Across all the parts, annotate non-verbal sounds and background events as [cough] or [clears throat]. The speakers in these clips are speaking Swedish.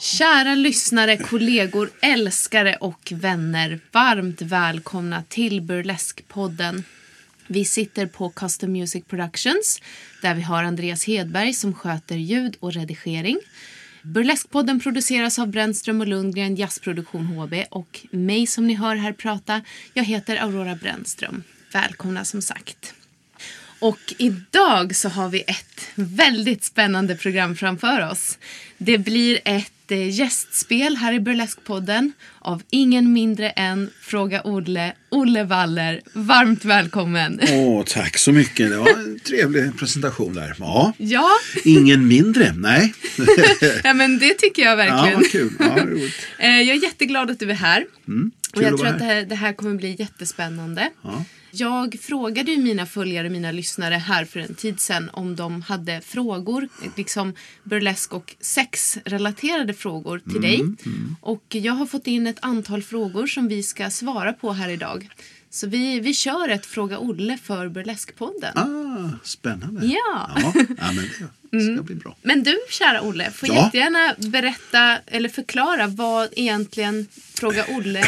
Kära lyssnare, kollegor, älskare och vänner. Varmt välkomna till Burlesque-podden. Vi sitter på Custom Music Productions där vi har Andreas Hedberg som sköter ljud och redigering. Burleskpodden produceras av Brännström och Lundgren Jazzproduktion HB och mig som ni hör här prata, jag heter Aurora Brännström. Välkomna som sagt. Och idag så har vi ett väldigt spännande program framför oss. Det blir ett eh, gästspel här i Burlesque-podden av ingen mindre än Fråga Olle, Olle Waller. Varmt välkommen! Åh, tack så mycket. Det var en trevlig presentation där. Ja, Ja, ingen mindre. Nej. [laughs] ja men det tycker jag Ja, verkligen. vad kul. Ja, roligt. Eh, Jag är jätteglad att du är här. Mm, Och jag tror att det här. här, det här kommer bli jättespännande. Ja. Jag frågade ju mina följare, mina lyssnare här för en tid sedan om de hade frågor, liksom burlesk och sexrelaterade frågor till dig. Mm, Och jag har fått in ett antal frågor som vi ska svara på här idag. Så vi, vi kör ett Fråga Olle för Burleskpodden. Ah, spännande. Ja. Ja, ja men det ska bli bra. Men du, kära Olle, får Ja. jättegärna berätta eller förklara vad egentligen Fråga Olle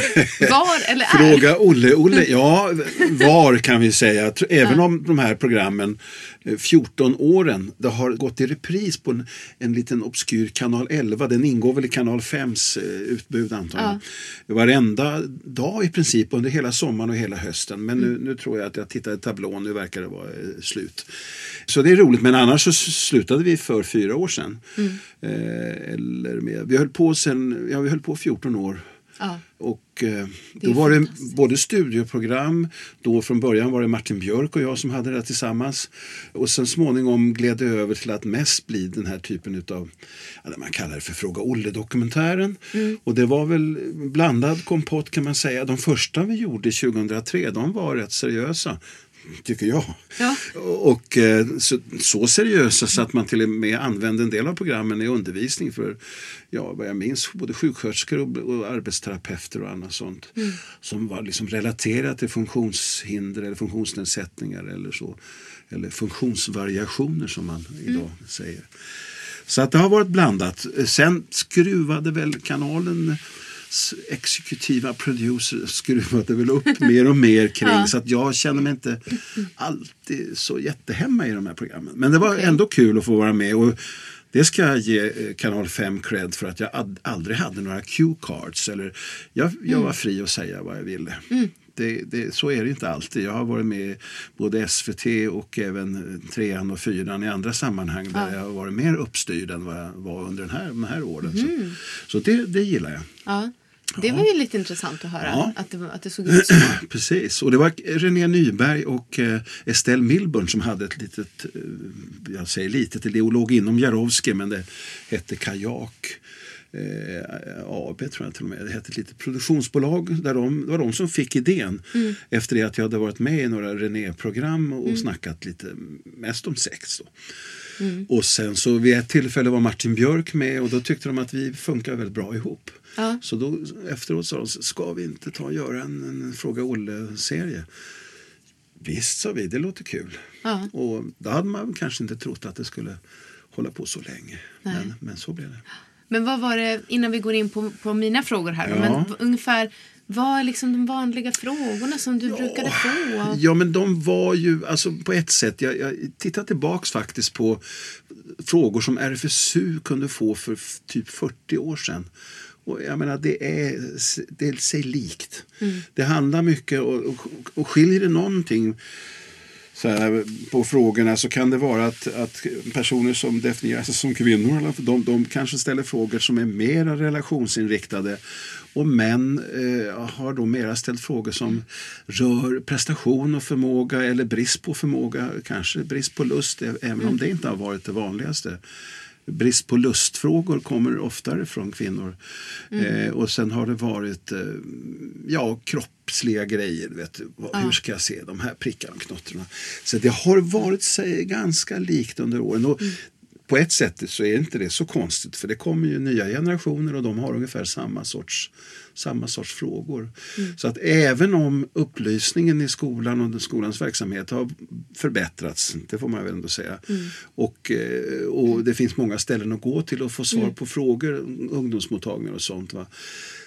var eller [laughs] är. Fråga Olle. Olle, ja, var kan vi säga. Även om de här programmen, eh, 14 åren, det har gått i repris på en, en liten obskyr kanal 11. Den ingår väl i kanal 5s eh, utbud antar jag. Varenda dag i princip under hela sommaren och hela hösten. Men nu, nu tror jag att jag tittar i tablån, nu verkar det vara eh, slut. Så det är roligt, men annars så slutade vi för fyra år sedan. Eh, eller mer. Vi höll på sen, ja vi höll på 14 år. Ja. Och eh, då var det både studioprogram, då från början var det Martin Björk och jag som hade det tillsammans. Och sen småningom gled det över till att mest bli den här typen utav, ja, man kallar det för Fråga Olle-dokumentären. Mm. Och det var väl blandad kompott kan man säga. De första vi gjorde 2003, de var rätt seriösa. Tycker jag. Ja. Och eh, så, så seriösa så att man till och med använde en del av programmen i undervisning för, ja vad jag minns, både sjuksköterskor och, och arbetsterapeuter och annat sånt. Som var liksom relaterat till funktionshinder eller funktionsnedsättningar eller så. Eller funktionsvariationer som man idag säger. Så att det har varit blandat. Sen skruvade väl kanalen exekutiva producer skruvade [laughs] väl upp mer och mer kring Ja. så att jag känner mig inte alltid så jättehemma i de här programmen. Men det var Okej. ändå kul att få vara med och det ska jag ge eh, kanal 5 cred för att jag aldrig hade några cue cards eller jag, jag Mm. var fri att säga vad jag ville. Det, det, så är det inte alltid. Jag har varit med både SVT och även trean och fyran i andra sammanhang där jag har varit mer uppstyrd än vad jag var under den här, de här åren. Mm. Så, så det, det gillar jag. Ja. Det var ju lite intressant att höra Ja. att, det, att det såg ut så. [clears throat] Precis, och det var René Nyberg och eh, Estelle Milburn som hade ett litet, eh, jag säger litet, det låg inom Jarowski men det hette Kajak. Eh, AB tror jag till och med. Det hette ett litet produktionsbolag. Där de, det var de som fick idén efter det att jag hade varit med i några René-program och snackat lite mest om sex. Då. Och sen så vid ett tillfälle var Martin Björk med och då tyckte de att vi funkar väldigt bra ihop. Ja. Så då efteråt sa de, ska vi inte ta och göra en, en Fråga Olle-serie? Visst, sa vi, det låter kul. Ja. Och då hade man kanske inte trott att det skulle hålla på så länge. Men, men så blev det. Men vad var det, innan vi går in på, på mina frågor här, Ja. men ungefär vad är liksom de vanliga frågorna som du brukade få? Ja, men de var ju, alltså på ett sätt, jag, jag tittar tillbaks faktiskt på frågor som RFSU kunde få för typ 40 år sedan. Och jag menar, det är, det är sig likt. Det handlar mycket och, och, och skiljer det någonting så här, på frågorna så kan det vara att, att personer som definierar sig som kvinnor de, de kanske ställer frågor som är mer relationsinriktade. Och män eh, har då mera ställt frågor som rör prestation och förmåga eller brist på förmåga, kanske brist på lust, även om det inte har varit det vanligaste brist på lustfrågor kommer oftare från kvinnor. Mm. Eh, och sen har det varit eh, ja, kroppsliga grejer. Vet du, ja. Hur ska jag se de här prickarna och knottrorna? Så det har varit sig, ganska likt under åren. Och mm. På ett sätt så är inte det så konstigt för det kommer ju nya generationer och de har ungefär samma sorts samma sorts frågor. Mm. Så att även om upplysningen i skolan och skolans verksamhet har förbättrats, det får man väl ändå säga, mm. och, eh, och det finns många ställen att gå till och få svar mm. på frågor, ungdomsmottagningar och sånt. Va?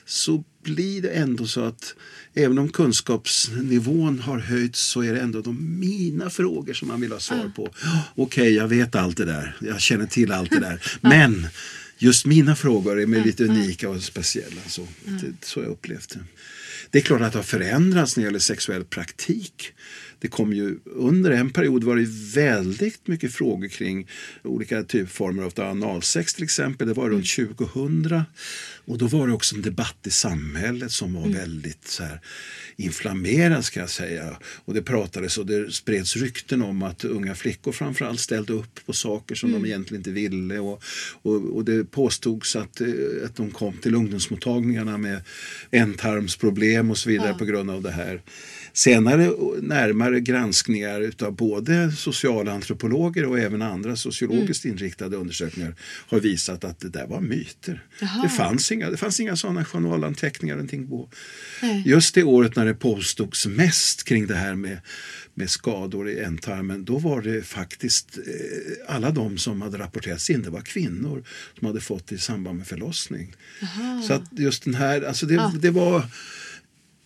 Så blir det ändå så att även om kunskapsnivån har höjts så är det ändå de mina frågor som man vill ha svar på. [gasps] Okej, okay, jag vet allt det där. Jag känner till allt det där. [laughs] Men just mina frågor är lite unika och speciella. Så, så jag upplevt det. Det är klart att det har förändrats när det gäller sexuell praktik. Det kom ju, under en period var det väldigt mycket frågor kring olika typformer av analsex till exempel. Det var runt 2000. Och då var det också en debatt i samhället som var mm. väldigt så här, inflammerad ska jag säga. Och det pratades och det spreds rykten om att unga flickor framförallt ställde upp på saker som mm. de egentligen inte ville. Och, och, och, det påstods att, eh, att de kom till ungdomsmottagningarna med ändtarmsproblem och så vidare ja. på grund av det här. Senare närmare granskningar av både socialantropologer och även andra sociologiskt mm. inriktade undersökningar har visat att det där var myter. Det fanns, inga, det fanns inga sådana journalanteckningar. På. Just det året när det påstods mest kring det här med med skador i ändtarmen, då var det faktiskt eh, alla de som hade rapporterats in, det var kvinnor som hade fått det i samband med förlossning. Aha. Så att just den här, alltså det, ja. det var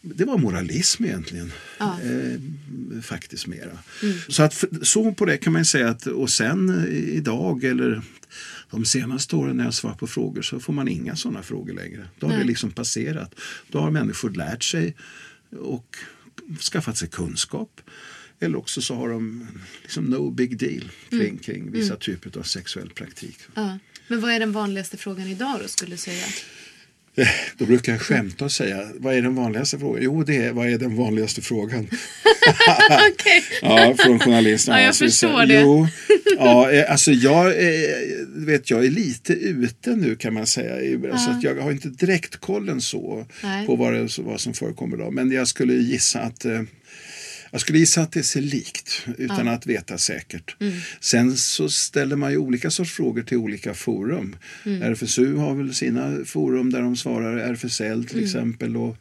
det var moralism egentligen. Ja. Eh, faktiskt mera. Mm. Så, att, så på det kan man säga att och sen eh, idag eller de senaste åren när jag svarar på frågor så får man inga sådana frågor längre. Då har Nej. det liksom passerat. Då har människor lärt sig och skaffat sig kunskap. Eller också så har de liksom no big deal kring, mm. kring vissa mm. typer av sexuell praktik. Ja. Men vad är den vanligaste frågan idag då skulle du säga? Då brukar jag skämta och säga, vad är den vanligaste frågan? Jo, det är, vad är den vanligaste frågan? [laughs] okay. ja, från journalisterna. Ja, jag förstår det. Jo, ja, eh, alltså jag, vet, jag är lite ute nu kan man säga. Ja. Så att jag har inte direktkollen så Nej. på vad, det, vad som förekommer idag. Men jag skulle gissa att eh, jag skulle gissa att det ser likt utan ja. att veta säkert. Mm. Sen så ställer man ju olika sorts frågor till olika forum. Mm. RFSU har väl sina forum där de svarar, RFSL till mm. exempel. Och,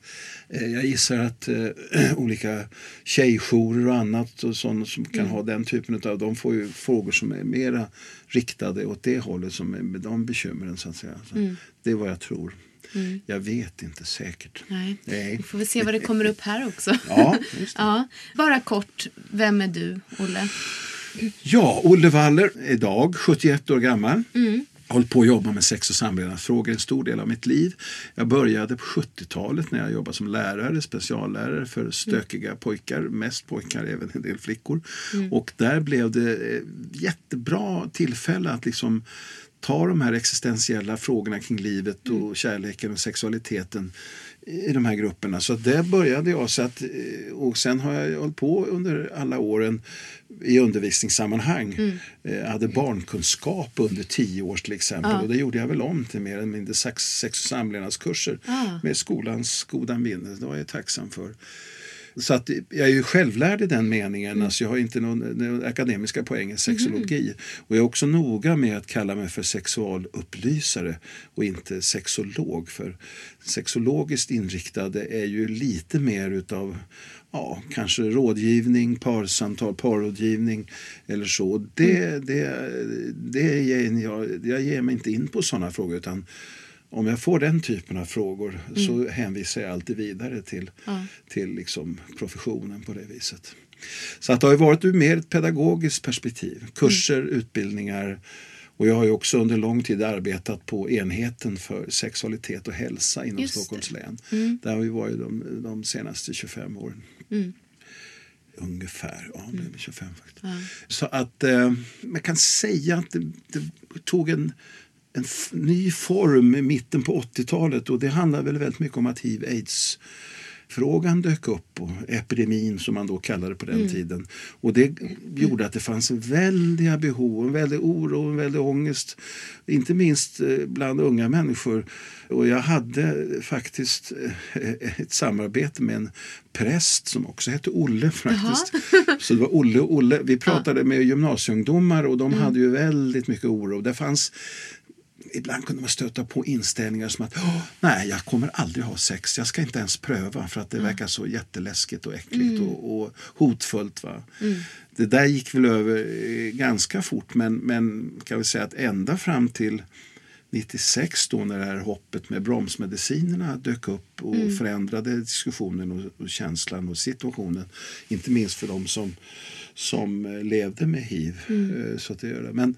eh, jag gissar att eh, [clears throat] olika tjejjourer och annat och sådana som kan mm. ha den typen av, de får ju frågor som är mera riktade åt det hållet som är med de bekymren så att säga. Så mm. Det är vad jag tror. Mm. Jag vet inte säkert. Nej. Nej. Vi får väl se vad det kommer upp här också. [laughs] Ja, ja. Bara kort, vem är du, Olle? Ja, Olle Waller idag 71 år gammal. Mm. Hållit på att jobba med sex och samlevnadsfrågor en stor del av mitt liv. Jag började på 70-talet när jag jobbade som lärare, speciallärare för stökiga mm. pojkar, mest pojkar, även en del flickor. Mm. Och där blev det jättebra tillfälle att liksom ta de här existentiella frågorna kring livet och mm. kärleken och sexualiteten i de här grupperna. Så där började jag. Så att, eh, och sen har jag hållit på under alla åren i undervisningssammanhang. Mm. Jag eh, hade barnkunskap under tio år till exempel. Ja. Och det gjorde jag väl om till mer eller mindre sex, sex och samlevnadskurser ja. med skolans goda minne. Det var jag tacksam för. Så att jag är ju självlärd i den meningen. Mm. Alltså jag har inte någon, någon akademiska poäng i sexologi. Mm. Och jag är också noga med att kalla mig för sexualupplysare och inte sexolog. För sexologiskt inriktade är ju lite mer utav ja, kanske rådgivning, parsamtal, parrådgivning eller så. Det, mm. det, det ger, jag, jag ger mig inte in på sådana frågor utan om jag får den typen av frågor mm. så hänvisar jag alltid vidare till, ja. till liksom professionen på det viset. Så att det har varit ur mer ett pedagogiskt perspektiv. Kurser, mm. utbildningar och jag har ju också under lång tid arbetat på enheten för sexualitet och hälsa inom Stockholms län. Mm. Där har vi varit de, de senaste 25 åren. Mm. ungefär. Ja, det är 25 faktiskt. Så att eh, man kan säga att det, det tog en, en ny form i mitten på 80-talet och det handlar väl väldigt mycket om att hiv-aids frågan dök upp och epidemin som man då kallade på den tiden. Och det gjorde att det fanns väldiga behov, en väldig oro, en väldig ångest. Inte minst eh, bland unga människor. Och jag hade faktiskt eh, ett samarbete med en präst som också hette Olle faktiskt. Så det var Olle och Olle. Vi pratade med gymnasieungdomar och de hade ju väldigt mycket oro. Det fanns ibland kunde man stöta på inställningar som att "Åh, nej, jag kommer aldrig ha sex, jag ska inte ens pröva för att det verkar så jätteläskigt och äckligt och, och hotfullt. Va? Det där gick väl över eh, ganska fort men, men kan vi säga att ända fram till 96 då när det här hoppet med bromsmedicinerna dök upp och förändrade diskussionen och, och känslan och situationen. Inte minst för de som, som eh, levde med hiv. Eh, Så att det gör det. Men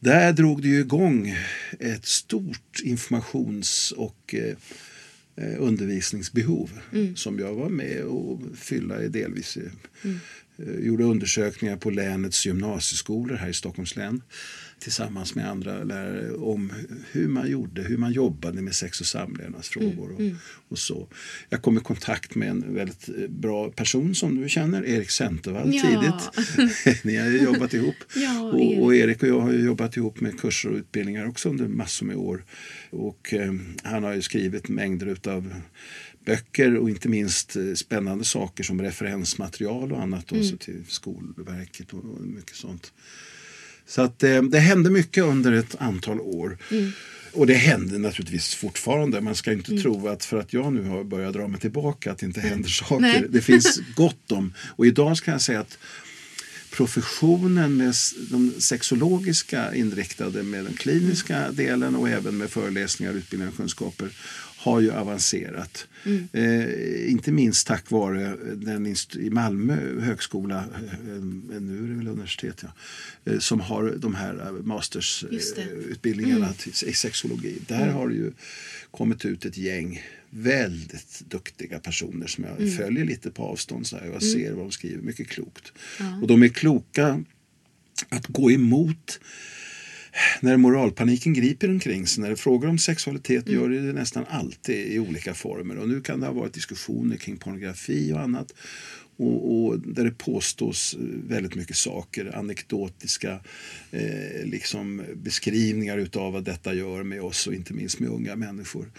där drog det ju igång ett stort informations och eh, eh, undervisningsbehov som jag var med och fylla i delvis. eh, eh, Gjorde undersökningar på länets gymnasieskolor här i Stockholms län tillsammans med andra lärare om hur man gjorde, hur man jobbade med sex och samlevnadsfrågor. Och, och så. Jag kom i kontakt med en väldigt eh, bra person som du känner, Erik Centervall, Ja. tidigt. [laughs] Ni har ju jobbat ihop. [laughs] Ja, och, och Erik och jag har jobbat ihop med kurser och utbildningar också under massor med år. Och eh, han har ju skrivit mängder av böcker och inte minst eh, spännande saker som referensmaterial och annat Mm. också till Skolverket och mycket sånt. Så att eh, det hände mycket under ett antal år. Mm. Och det händer naturligtvis fortfarande. Man ska inte tro att för att jag nu har börjat dra mig tillbaka att det inte händer saker. Nej. Det finns [laughs] gott om. Och idag ska jag säga att professionen med de sexologiska inriktade med den kliniska delen och även med föreläsningar, utbildningar och kunskaper har ju avancerat. Eh, inte minst tack vare den i Malmö högskola, eh, nu är det väl universitet, ja, eh, som har de här eh, Just det. mastersutbildningarna i sexologi. Där har det ju kommit ut ett gäng väldigt duktiga personer som jag följer lite på avstånd. Så här, jag ser vad de skriver, mycket klokt. Och de är kloka att gå emot när moralpaniken griper omkring sig, när det frågar om sexualitet gör det nästan alltid i olika former. Och nu kan det ha varit diskussioner kring pornografi och annat. Och, och där det påstås eh, väldigt mycket saker, anekdotiska eh, liksom beskrivningar utav vad detta gör med oss och inte minst med unga människor.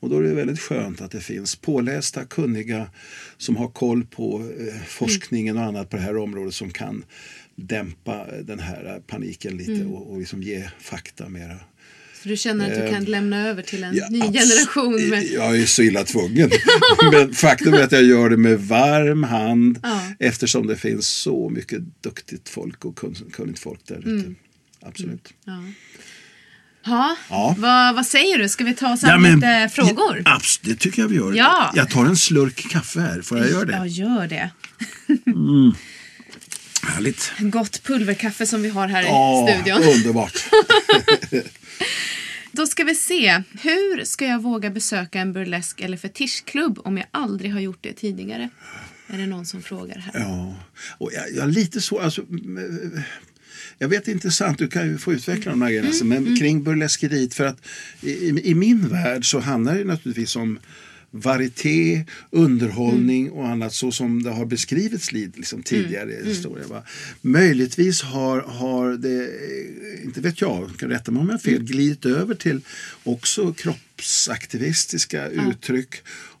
Och då är det väldigt skönt att det finns pålästa, kunniga som har koll på eh, forskningen och annat på det här området som kan dämpa den här paniken lite och, och liksom ge fakta mera. Så du känner att du kan lämna över till en Ja, ny generation? Med... Jag är så illa tvungen. [laughs] [laughs] Men faktum är att jag gör det med varm hand Ja. eftersom det finns så mycket duktigt folk och kun- kunnigt folk där ute. Mm. Absolut. Ja. Ja, Ja. Vad, vad säger du? Ska vi ta oss an lite frågor? Ja, det tycker jag vi gör. Ja. Jag tar en slurk kaffe här. Får jag göra det? Ja, gör det. Härligt. Gott pulverkaffe som vi har här Ja, i studion. underbart. [laughs] Då ska vi se. Hur ska jag våga besöka en burlesk eller fetischklubb om jag aldrig har gjort det tidigare? Är det någon som frågar här? Ja, och jag, jag lite så... Alltså, mm, jag vet intressant, du kan ju få utveckla de här grejerna sen, men kring burleskeriet. För att i, i- i min värld så handlar det naturligtvis om varieté, underhållning och annat så som det har beskrivits li- liksom, tidigare i historien. Va? Möjligtvis har, har det, eh, inte vet jag, kan rätta mig om jag har fel, glidit över till också kroppsaktivistiska uttryck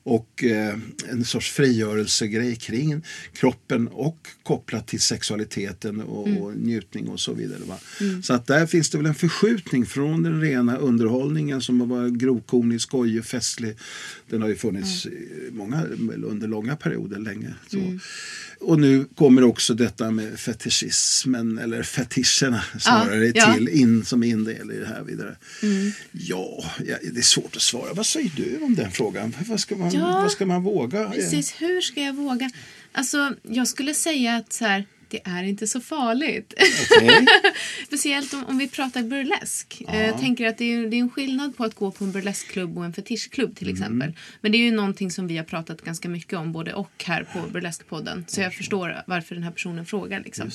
och eh, en sorts frigörelsegrej kring kroppen och kopplat till sexualiteten och, och njutning och så vidare. Va? Så att där finns det väl en förskjutning från den rena underhållningen som var grovkornig, skojig, festlig. Den har ju funnits i många, under långa perioder länge. Så. Och nu kommer också detta med fetischismen eller fetischerna snarare ja. till in som indel i det här vidare. Ja, ja, det är svårt att svara. Vad säger du om den frågan? Vad ska man, Ja, vad ska man våga? Precis, hur ska jag våga? Alltså, jag skulle säga att så här, det är inte så farligt. Okej. [laughs] Speciellt om, om vi pratar burlesk. Eh, Jag tänker att det är, det är en skillnad på att gå på en burleskklubb och en fetischklubb till exempel. Men det är ju någonting som vi har pratat ganska mycket om både och här på Burleskpodden. Så jag förstår varför den här personen frågar. Liksom.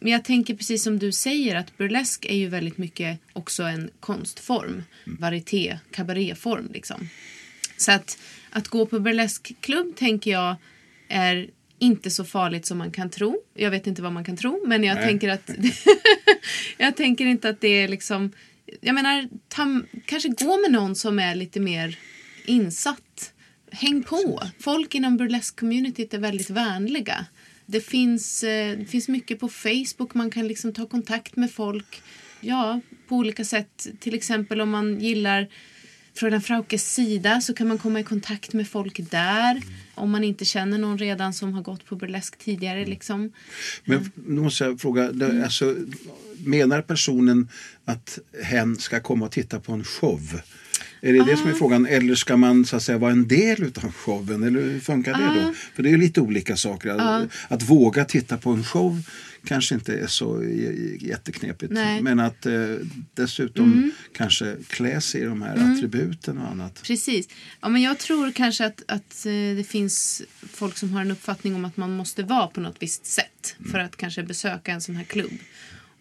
Men jag tänker precis som du säger att burlesk är ju väldigt mycket också en konstform. Varieté, kabaréform liksom. Så att, att gå på burleskklubb tänker jag är inte så farligt som man kan tro. Jag vet inte vad man kan tro, men jag Nej. tänker att [laughs] jag tänker inte att det är liksom... Jag menar, ta, kanske gå med någon som är lite mer insatt. Häng på. Folk inom burlesk-communityt är väldigt vänliga. Det finns, eh, det finns mycket på Facebook. Man kan liksom ta kontakt med folk ja, på olika sätt. Till exempel om man gillar Fröken Fraukes sida så kan man komma i kontakt med folk där. Om man inte känner någon redan som har gått på burlesk tidigare. Liksom. Men nu måste jag fråga, Mm. det- alltså, menar personen att hen ska komma och titta på en show? Är det det som är Ah. frågan? Eller ska man så att säga vara en del av showen? Eller hur funkar det Ah. då? För det är ju lite olika saker. Att, att våga titta på en show kanske inte är så jätteknepigt. Nej. Mm. Men att eh, dessutom kanske klä sig i de här attributen och annat. Precis. Ja, men jag tror kanske att, att eh, det finns folk som har en uppfattning om att man måste vara på något visst sätt för att kanske besöka en sån här klubb.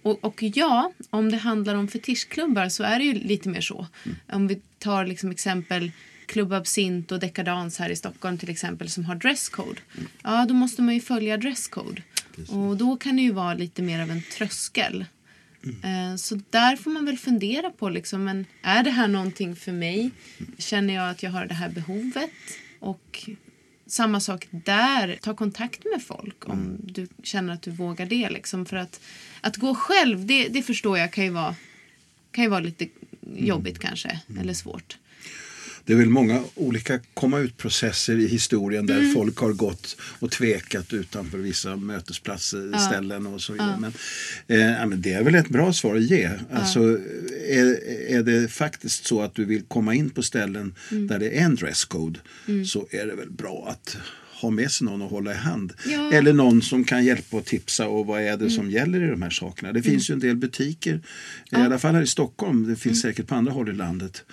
Och, och ja, om det handlar om fetischklubbar så är det ju lite mer så. Om vi tar liksom exempel Club Absint och Dekadans här i Stockholm till exempel som har dresscode. Ja, då måste man ju följa dresscode. Och då kan det ju vara lite mer av en tröskel. Eh, Så där får man väl fundera på liksom, men är det här någonting för mig? Känner jag att jag har det här behovet? Och samma sak där, ta kontakt med folk om du känner att du vågar det. Liksom. För att, att gå själv, det, det förstår jag kan ju vara, kan ju vara lite jobbigt kanske, eller svårt. Det är väl många olika komma ut-processer i historien där Mm. folk har gått och tvekat utanför vissa mötesplatser, ställen och så vidare. Men, eh, ja, men det är väl ett bra svar att ge. Alltså, är, är det faktiskt så att du vill komma in på ställen Mm. där det är en dresscode så är det väl bra att ha med sig någon att hålla i hand. Ja. Mm. Eller någon som kan hjälpa och tipsa och vad är det som gäller i de här sakerna. Det finns ju en del butiker, i alla fall här i Stockholm, det finns Mm. säkert på andra håll i landet,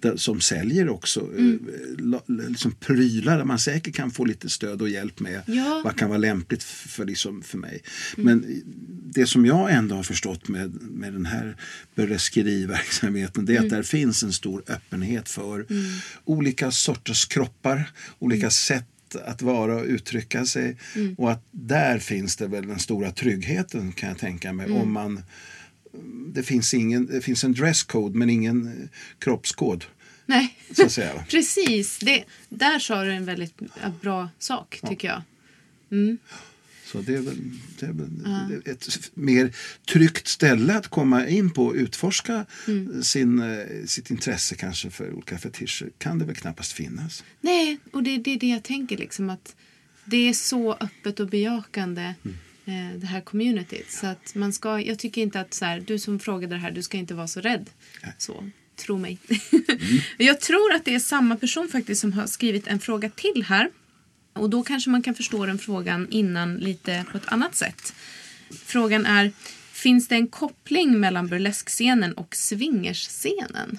där, som säljer också Mm. eh, la- liksom prylar där man säkert kan få lite stöd och hjälp med Ja. vad kan vara lämpligt för, liksom, för mig. Men det som jag ändå har förstått med, med den här burleskeriverksamheten det är att där finns en stor öppenhet för olika sorters kroppar, olika sätt att vara och uttrycka sig. Och att där finns det väl den stora tryggheten kan jag tänka mig. Om man, det, finns ingen, det finns en dresscode men ingen eh, kroppskod. Nej, Så att säga. [laughs] precis. Det, där sa du en väldigt bra sak, tycker jag. Så det är väl, det är väl ett mer tryggt ställe att komma in på och utforska sin, eh, sitt intresse kanske för olika fetischer. Kan det väl knappast finnas. Nej, och det, det är det jag tänker. Liksom, att det är så öppet och bejakande, eh, det här communityt. Så att man ska, jag tycker inte att så här, du som frågade det här, du ska inte vara så rädd. Så, tro mig. [laughs] jag tror att det är samma person faktiskt som har skrivit en fråga till här. Och då kanske man kan förstå den frågan innan lite på ett annat sätt. Frågan är, finns det en koppling mellan burleskscenen och swingersscenen?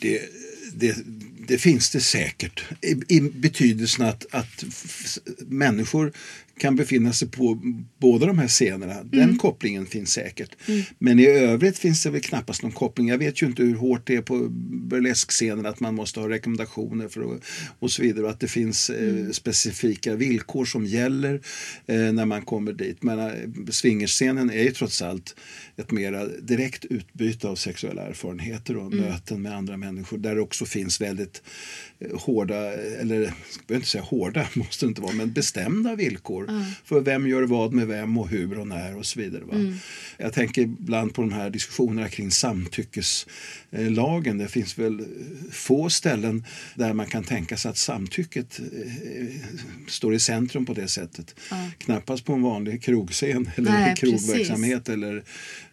det, det, det finns det säkert. I, i betydelsen att, att människor kan befinna sig på båda de här scenerna. Den kopplingen finns säkert. Men i övrigt finns det väl knappast någon koppling. Jag vet ju inte hur hårt det är på burleskscenen att man måste ha rekommendationer för att, och så vidare. Och att det finns eh, specifika villkor som gäller eh, när man kommer dit. Men eh, swingerscenen är ju trots allt ett mera direkt utbyte av sexuella erfarenheter och möten med andra människor. Där det också finns väldigt hårda, eller jag behöver inte säga hårda, [laughs] måste det inte vara, men bestämda villkor för vem gör vad med vem och hur och när och så vidare. Va? Jag tänker ibland på de här diskussionerna kring samtyckeslagen. Det finns väl få ställen där man kan tänka sig att samtycket eh, står i centrum på det sättet. Knappast på en vanlig krogscen eller Nej, [laughs] krogverksamhet eller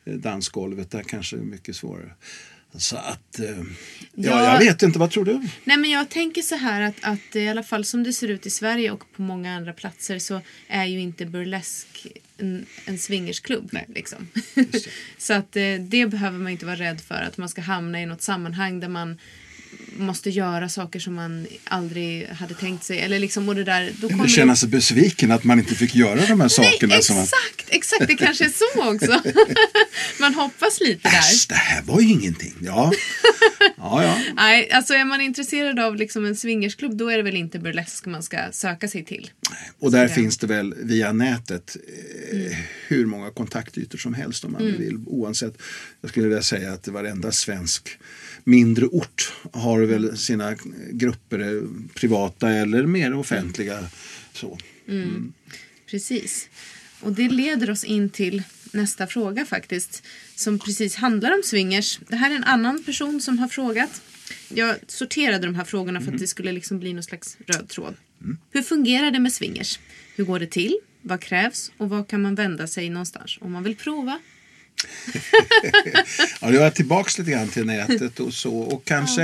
eh, dansgolvet. Där kanske det är mycket svårare. Så att, eh, ja, Ja. jag vet inte, vad tror du? Nej men jag tänker så här att, att i alla fall som det ser ut i Sverige och på många andra platser så är ju inte burlesk en, en swingersklubb. Nej. Liksom. [laughs] så att eh, det behöver man inte vara rädd för att man ska hamna i något sammanhang där man måste göra saker som man aldrig hade tänkt sig. Eller liksom, och det där, då kommer Eller känna sig besviken att man inte fick göra de här sakerna. Nej, som man, exakt, exakt. Det kanske är så [laughs] också. [laughs] man hoppas lite där. Äsch, det här var ju ingenting. Ja, ja. ja. Nej, alltså är man intresserad av liksom en swingersklubb då är det väl inte burlesk man ska söka sig till. Och där Ja. finns det väl via nätet eh, hur många kontaktytor som helst om man Mm. vill. Oavsett, jag skulle vilja säga att varenda svensk mindre ort har väl sina grupper, eh, privata eller mer offentliga. Så. Precis. Och det leder oss in till nästa fråga faktiskt. Som precis handlar om swingers. Det här är en annan person som har frågat. Jag sorterade de här frågorna för att det skulle liksom bli någon slags röd tråd. Hur fungerar det med swingers? Hur går det till? Vad krävs? Och var kan man vända sig någonstans om man vill prova? [laughs] Ja, jag är tillbaks lite grann till nätet och så. Och kanske,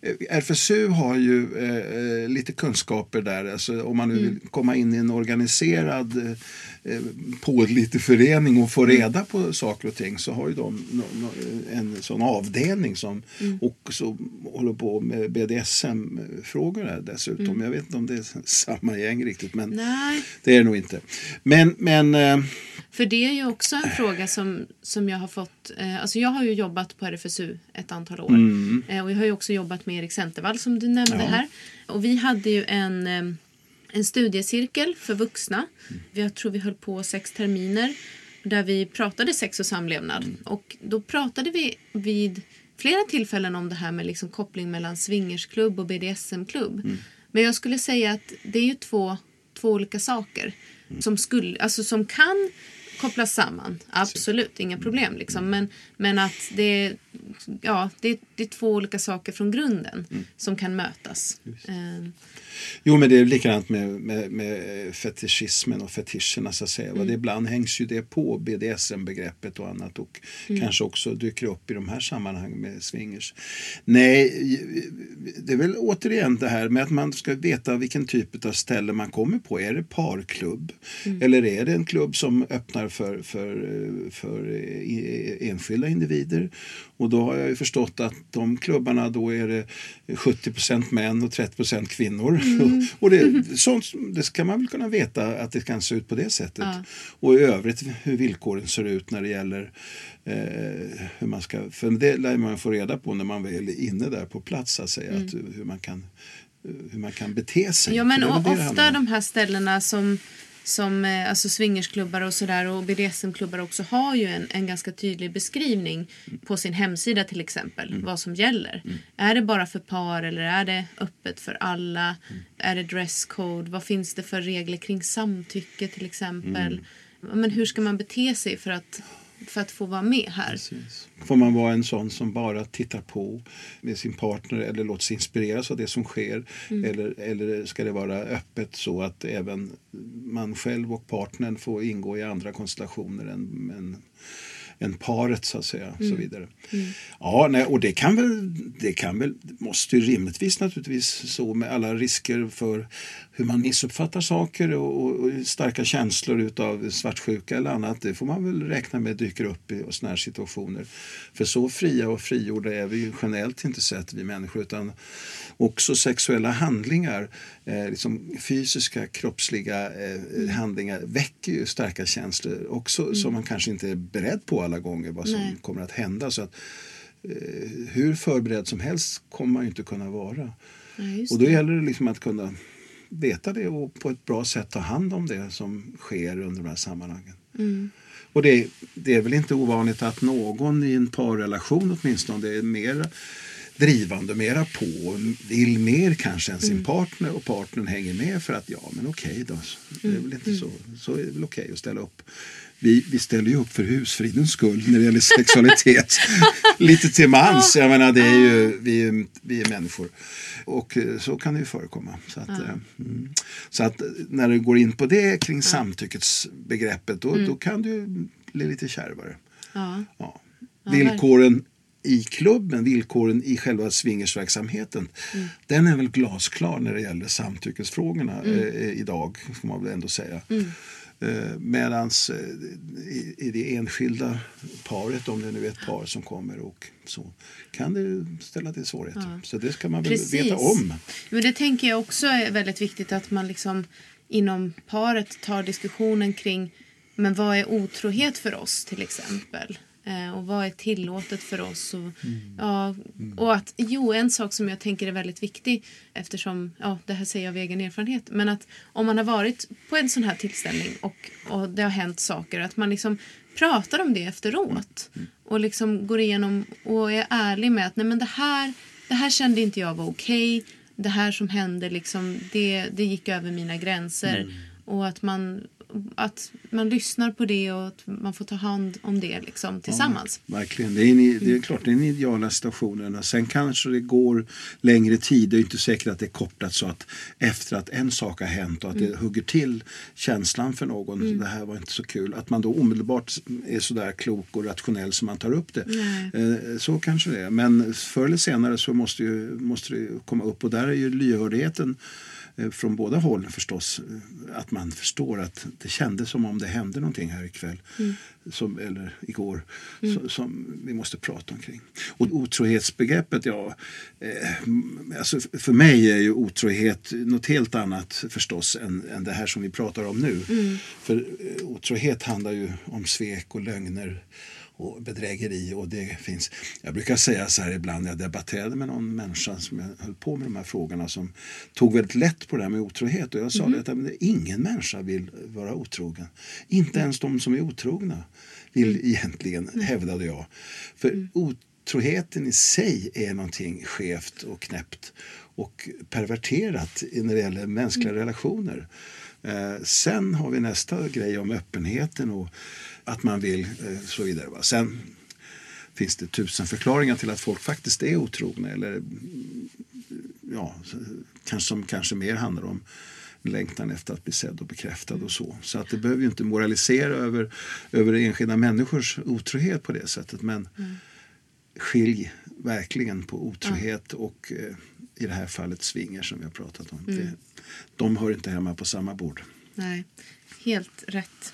eh, RFSU har ju eh, eh, lite kunskaper där. Alltså, om man nu vill komma in i en organiserad eh, pålitlig förening och få reda på saker och ting så har ju de en sån avdelning som också håller på med BDSM-frågor dessutom. Jag vet inte om det är [laughs] samma gäng riktigt men Nej. det är det nog inte. Men, men eh, För det är ju också en fråga som, som jag har fått. Eh, alltså jag har ju jobbat på RFSU ett antal år. Eh, och jag har ju också jobbat med Erik Centervall som du nämnde här. Och vi hade ju en, eh, en studiecirkel för vuxna. Jag tror vi höll på sex terminer. Där vi pratade sex och samlevnad. Och då pratade vi vid flera tillfällen om det här med liksom koppling mellan swingersklubb och BDSM-klubb. Men jag skulle säga att det är ju två, två olika saker. Som, skulle, alltså som kan kopplas samman. Absolut, inga problem. Liksom. Men, men att det ja, det, det är två olika saker från grunden som kan mötas. Eh, Jo, men det är likadant med, med, med fetischismen och fetischerna så att säga. va. Det ibland hängs ju det på BDSM-begreppet och annat och kanske också dyker upp i de här sammanhangen med swingers. Nej, det är väl återigen det här med att man ska veta vilken typ av ställe man kommer på. Är det parklubb? Eller är det en klubb som öppnar för, för, för enskilda individer? Och då har jag ju förstått att de klubbarna då är det 70% män och 30% kvinnor. [laughs] och det, sånt, det ska man väl kunna veta att det kan se ut på det sättet. Och i övrigt hur villkoren ser ut när det gäller eh, hur man ska, för det lär man få reda på när man väl är inne där på plats så att säga, att, hur, man kan, hur man kan bete sig. Ja, men ofta de här ställena som, som eh, alltså swingersklubbar och sådär och BDSM-klubbar också har ju en, en ganska tydlig beskrivning på sin hemsida till exempel Mm. vad som gäller. Är det bara för par eller är det öppet för alla? Mm. Är det dresscode? Vad finns det för regler kring samtycke till exempel? Mm. Men hur ska man bete sig för att, för att få vara med här? Precis. Får man vara en sån som bara tittar på med sin partner eller låter sig inspireras av det som sker? Eller, eller ska det vara öppet så att även man själv och partnern får ingå i andra konstellationer än, än, än paret så att säga. Så vidare. Ja, nej, och det kan väl, det kan väl, måste ju rimligtvis naturligtvis så med alla risker för hur man missuppfattar saker och, och, och starka känslor utav svartsjuka eller annat. Det får man väl räkna med dyker upp i sådana här situationer. För så fria och frigjorda är vi ju generellt inte sett vi människor utan också sexuella handlingar, eh, liksom fysiska kroppsliga eh, handlingar väcker ju starka känslor också som man kanske inte är beredd på alla gånger vad som Nej. kommer att hända. Så att, eh, hur förberedd som helst kommer man inte kunna vara. Ja, Och då det. gäller det liksom att kunna veta det och på ett bra sätt ta hand om det som sker under de här sammanhangen. Mm. Och det, det är väl inte ovanligt att någon i en parrelation åtminstone är mer drivande, mera på, vill mer kanske än sin Mm. partner och partnern hänger med för att ja men okej då, det är väl Mm. inte så, så är det väl okej att ställa upp. Vi, vi ställer ju upp för husfridens skull när det gäller sexualitet. [laughs] Lite till mans, jag menar det är ju, vi, är, vi är människor. Och eh, så kan det ju förekomma. Så att, eh, mm. så att eh, när det går in på det kring samtyckesbegreppet då, då kan ju bli lite kärvare. Ja. Ja. Villkoren i klubben, villkoren i själva swingersverksamheten, den är väl glasklar när det gäller samtyckesfrågorna eh, idag, får man väl ändå säga. Eh, medans eh, i, det enskilda paret, om det nu är ett par som kommer och så, kan det ställa till svårigheter. Så det ska man väl Precis. veta om. Men det tänker jag också är väldigt viktigt att man liksom inom paret tar diskussionen kring men vad är otrohet för oss till exempel? Eh, och vad är tillåtet för oss? Och, ja, och att, jo, en sak som jag tänker är väldigt viktig eftersom, ja, det här säger jag av egen erfarenhet, men att om man har varit på en sån här tillställning och, och det har hänt saker, att man liksom pratar om det efteråt och liksom går igenom och är ärlig med att nej men det här, det här kände inte jag var okej. Det här som hände liksom, det, det gick över mina gränser. Och att man, att man lyssnar på det och att man får ta hand om det liksom, tillsammans. Verkligen. Det är, en, det är klart, det är den ideala situationen. Sen kanske det går längre tid. Det är inte säkert att det är kopplat så att efter att en sak har hänt och att det hugger till känslan för någon. Det här var inte så kul. Att man då omedelbart är så där klok och rationell som man tar upp det. Eh, Så kanske det är. Men förr eller senare så måste, ju, måste det komma upp och där är ju lyhördheten från båda håll förstås. eh, Att man förstår att det kändes som om det hände någonting här ikväll. Som, eller igår. Så, som vi måste prata omkring. Och otrohetsbegreppet, ja. Eh, alltså för mig är ju otrohet något helt annat förstås än, än det här som vi pratar om nu. För eh, otrohet handlar ju om svek och lögner och bedrägeri och det finns. Jag brukar säga så här ibland, jag debatterade med någon människa som jag höll på med de här frågorna som tog väldigt lätt på det här med otrohet och jag sa det att men ingen människa vill vara otrogen. Inte ens de som är otrogna vill egentligen, hävdade jag. För otroheten i sig är någonting skevt och knäppt och perverterat när det gäller mänskliga relationer. Eh, sen har vi nästa grej om öppenheten och att man vill eh, så vidare. Va? Sen finns det tusen förklaringar till att folk faktiskt är otrogna eller mm, ja, kanske, som kanske mer handlar om längtan efter att bli sedd och bekräftad och så. Så att det behöver ju inte moralisera över, över enskilda människors otrohet på det sättet. Men skilj verkligen på otrohet och eh, i det här fallet swinger som vi har pratat om. Det, de hör inte hemma på samma bord. Nej, helt rätt.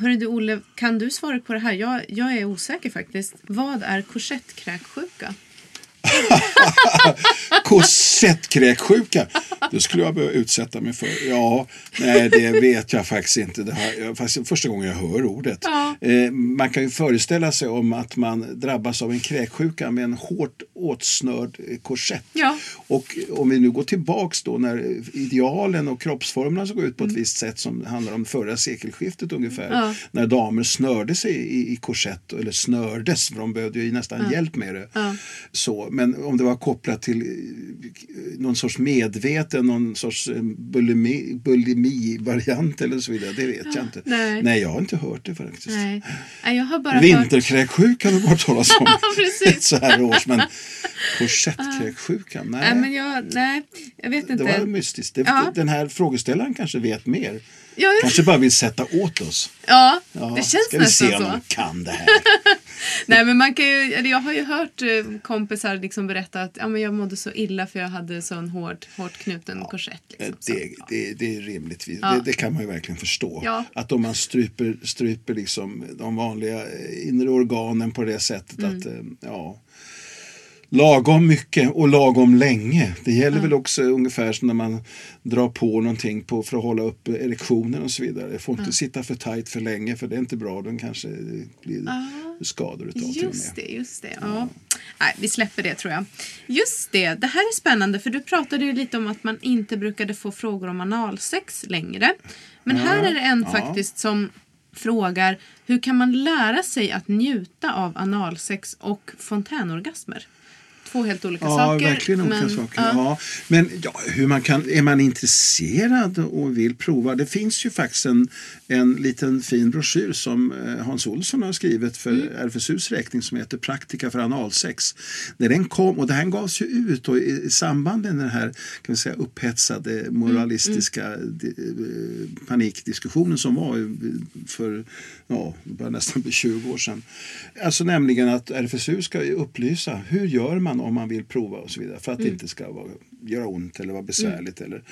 Hörru du Olle, kan du svara på det här? Jag, jag är osäker faktiskt. Vad är korsettkräksjuka? [laughs] Korsettkräksjuka, det skulle jag behöva utsätta mig för. Ja, nej det vet jag faktiskt inte. Det jag, faktiskt första gången jag hör ordet. Ja. Eh, man kan ju föreställa sig om att man drabbas av en kräksjuka med en hårt åtsnörd eh, korsett. Ja. Och om vi nu går tillbaks då när idealen och kroppsformerna såg ut på ett visst sätt som handlar om förra sekelskiftet ungefär. Mm. Ja. När damer snörde sig i, i korsett, eller snördes, för de behövde ju nästan hjälp med det. Så, men om det var kopplat till eh, någon sorts medveten, någon sorts eh, bulimi, bulimi-variant eller så vidare, det vet jag inte. nej. jag har inte hört det faktiskt. Nej, Nej, jag har bara hört... Har du hört talas om [laughs] Precis. [laughs] så här års. Men [laughs] Korsettkräksjukan? Nej, Nej, men jag, nej, jag vet det inte. var mystiskt. Det, Ja. Den här frågeställaren kanske vet mer. Ja, Kanske bara vill sätta åt oss. ja, Ja, det känns ska vi nästan se om så. de kan det här. [laughs] Nej, men man kan ju, eller jag har ju hört eh, kompisar liksom berätta att ja, men jag mådde så illa för jag hade sån hård, hårt knuten korsett. Liksom. Så, Eh, Det, ja. det, det är rimligtvis. Ja. Det, det kan man ju verkligen förstå. Ja. Att om man stryper, stryper liksom de vanliga inre organen på det sättet Mm. att, eh, ja. Lagom mycket och lagom länge. Det gäller väl också ungefär som när man drar på någonting på, för att hålla upp erektionen och så vidare. Det får inte sitta för tajt för länge för det är inte bra. Den kanske blir skador utav till och Just med. det, just det. Ja. Nej, vi släpper det tror jag. Just det, det här är spännande för du pratade ju lite om att man inte brukade få frågor om analsex längre. Men här är det en faktiskt som frågar hur kan man lära sig att njuta av analsex och fontänorgasmer? Två helt olika Ja, saker. verkligen olika men, saker. ja. Ja. Men ja, hur man kan, är man intresserad och vill prova? Det finns ju faktiskt en, en liten fin broschyr som eh, Hans Olsson har skrivit för Mm. RFSUs räkning som heter Praktika för analsex. När den kom, och det här gavs ju ut då i, i samband med den här kan vi säga, upphetsade moralistiska Mm, di- eh, panikdiskussionen som var för ja, nästan bli 20 år sedan. Alltså nämligen att RFSU ska upplysa hur gör man om man vill prova och så vidare för att det inte ska vara, göra ont eller vara besvärligt. Eller,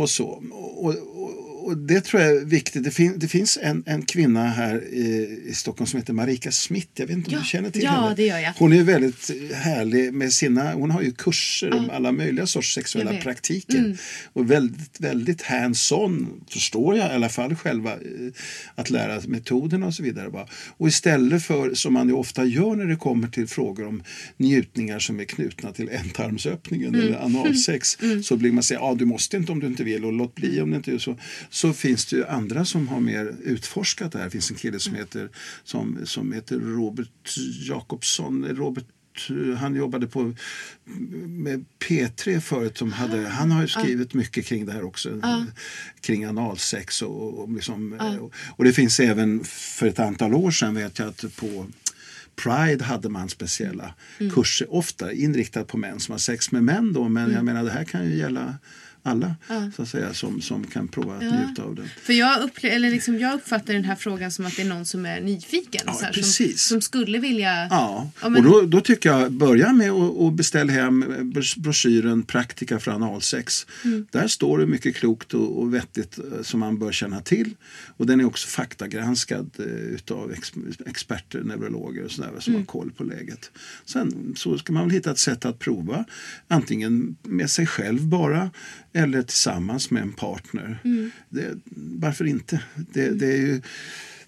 och så. Och, och, och det tror jag är viktigt. Det, fin, det finns en, en kvinna här i, i Stockholm som heter Marika Smith. Jag vet inte om Ja, du känner till ja, henne? det gör jag. Hon är väldigt härlig med sina, hon har ju kurser om alla möjliga sorts sexuella vet. Mm. praktiker. Och väldigt, väldigt hands-on, förstår jag i alla fall själva, eh, att lära metoderna och så vidare. Och istället för, som man ju ofta gör när det kommer till frågor om njutningar som är knutna till ändtarmsöppningen Mm. eller analsex, [laughs] så blir man säga, ja du måste inte om du inte vill och låt bli om det inte är så. Så finns det ju andra som har mer utforskat det här. Det finns en kille som heter, som, som heter Robert Jakobsson, Robert han jobbade på med P3 förut. Som hade, han har ju skrivit mycket kring det här också. Kring analsex. Och, och, liksom, och, och det finns även för ett antal år sedan vet jag att på Pride hade man speciella kurser, ofta inriktade på män som har sex med män. Då, men jag menar det här kan ju gälla alla så att säga, som, som kan prova att njuta av det. För jag, upple- eller liksom, jag uppfattar den här frågan som att det är någon som är nyfiken. Ja, så här, som, som skulle vilja... Ja, Ja, men- och då, då tycker jag börja med att beställa hem bros- broschyren Praktika för analsex. Mm. Där står det mycket klokt och, och vettigt eh, som man bör känna till. Och den är också faktagranskad eh, utav ex, experter, neurologer och sådär som Mm. har koll på läget. Sen så ska man väl hitta ett sätt att prova. Antingen med sig själv bara eller tillsammans med en partner. Mm. Det, varför inte? Det, det är ju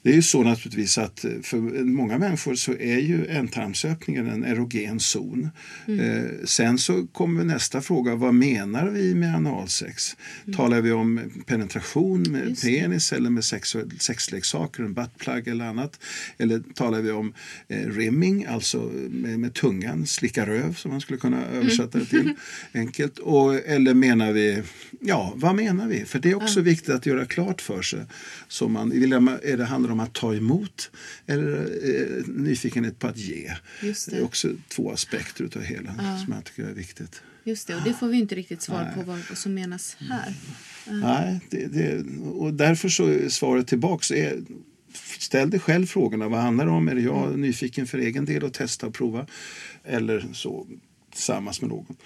det är ju så naturligtvis att eh, för många människor så är ju ändtarmsöppningen en erogen zon. Eh, sen så kommer nästa fråga, vad menar vi med analsex? Talar vi om penetration med penis eller med sexuell, sexleksaker, en buttplug eller annat? Eller talar vi om eh, rimming, alltså med, med tungan, slicka röv som man skulle kunna översätta det till [laughs] enkelt? Och, eller menar vi, ja vad menar vi? För det är också viktigt att göra klart för sig. Så man, är det handlar om att ta emot eller eh, nyfikenhet på att ge? Just det. är också två aspekter utav hela som jag tycker är viktigt. Just det, och det får vi inte riktigt svar på vad, som menas här. Nej, det, det, och därför så är svaret tillbaks är Ställ dig själv frågorna. Vad handlar det om? Är det jag nyfiken för egen del att testa och prova? Eller så tillsammans med någon.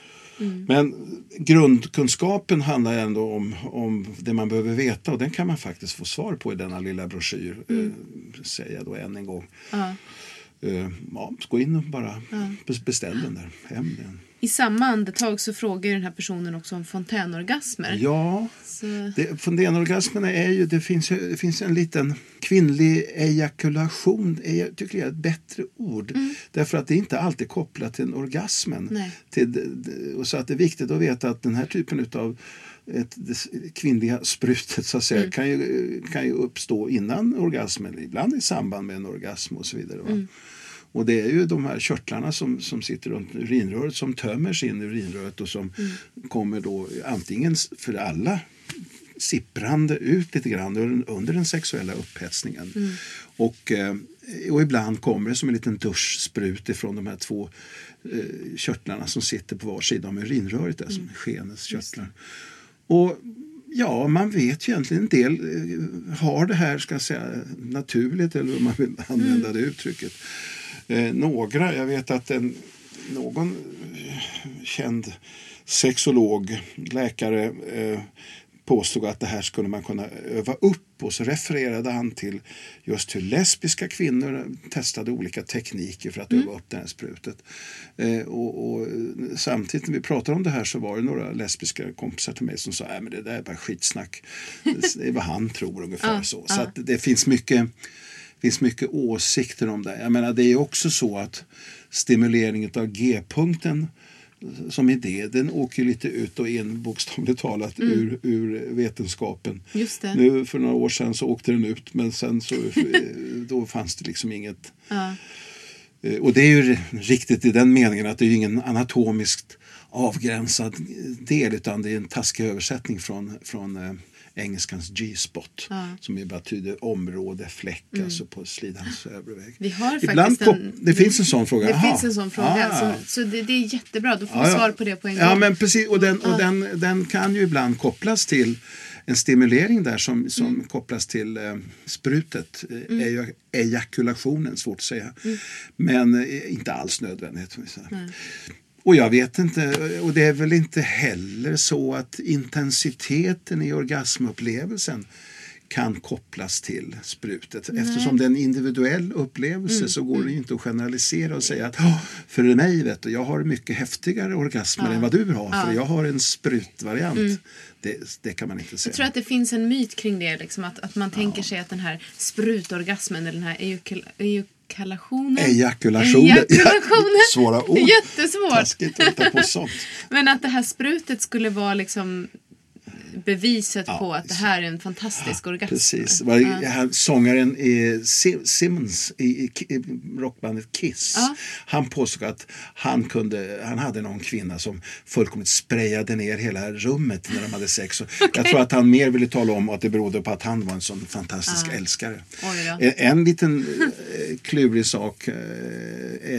Men grundkunskapen handlar ändå om, om det man behöver veta och den kan man faktiskt få svar på i denna lilla broschyr. Eh, säger jag då än en gång. Ja. Eh, ja, gå in och bara bes- beställ den där. Hem den. I samma andetag så frågar den här personen också om fontänorgasmer. Ja, Så, det, fontänorgasmerna är ju, det finns, det finns en liten kvinnlig ejakulation, jag tycker jag är ett bättre ord. Därför att det är inte alltid kopplat till orgasmen. Nej. Till, och så att det är viktigt att veta att den här typen av ett, det kvinnliga sprutet så att säga, kan, ju, kan ju uppstå innan orgasmen, ibland i samband med en orgasm och så vidare. Va? Och det är ju de här körtlarna som, som sitter runt urinröret som tömmer sin urinröret och som kommer då antingen för alla sipprande ut lite grann under, den sexuella upphetsningen. Och, eh, och ibland kommer det som en liten duschsprut ifrån de här två eh, körtlarna som sitter på var sida om urinröret, där, som skenets körtlar. Och ja, man vet ju egentligen en del eh, har det här, ska säga, naturligt eller hur man vill använda det uttrycket. Eh, några, jag vet att en, någon eh, känd sexolog, läkare eh, påstod att det här skulle man kunna öva upp och så refererade han till just hur lesbiska kvinnor testade olika tekniker för att öva upp det här sprutet. Eh, och, och, samtidigt när vi pratade om det här så var det några lesbiska kompisar till mig som sa att det där är bara skitsnack. [laughs] Det är vad han tror ungefär så. Så det finns mycket finns mycket åsikter om det. Jag menar, det är också så att stimulering av G-punkten som idé, den åker lite ut och in bokstavligt talat ur, ur vetenskapen. Just det. Nu för några år sedan så åkte den ut men sen så [laughs] då fanns det liksom inget Ja. Eh, Och det är ju riktigt i den meningen att det är ju ingen anatomiskt avgränsad del utan det är en taskig översättning från, från eh, engelskans G-spot som ju betyder område, fläck, alltså på slidans [laughs] övre väg. Mm. Vi har Ibland faktiskt en- Det finns en sån fråga? Det Jaha. finns en sån fråga. Ah. Så, så det, det är jättebra. Då får Ja, vi ja. svar på det på en gång. Ja, men precis. Och, den, och den, den kan ju ibland kopplas till en stimulering där som, som Mm. kopplas till eh, sprutet. Mm. Eja, ejakulationen, svårt att säga. Mm. Men eh, inte alls nödvändigt. Och jag vet inte, och det är väl inte heller så att intensiteten i orgasmupplevelsen kan kopplas till sprutet. Eftersom det är en individuell upplevelse Mm, så går det ju inte att generalisera och säga att "Åh, för mig vet du, jag har mycket häftigare orgasmer än vad du har för jag har en sprutvariant. Det, det kan man inte säga. Mm. Jag tror att det finns en myt kring det. Liksom, att, att man tänker sig att den här sprutorgasmen, eller den här ejakul- ejakulationen. Ejakulationen. Ejakulationen. [laughs] Svåra ord. Jättesvårt. Taskigt att hitta på sånt. [laughs] Men att det här sprutet skulle vara liksom beviset Ja, på att det här är en fantastisk orgasm. Precis. Var han, sångaren i Sim- Simmons i, i, i rockbandet Kiss. Ja. Han påstod att han, kunde, han hade någon kvinna som fullkomligt sprayade ner hela rummet när de hade sex. Och Jag tror att han mer ville tala om att det berodde på att han var en sån fantastisk älskare. Då. En, en liten eh, klurig sak eh,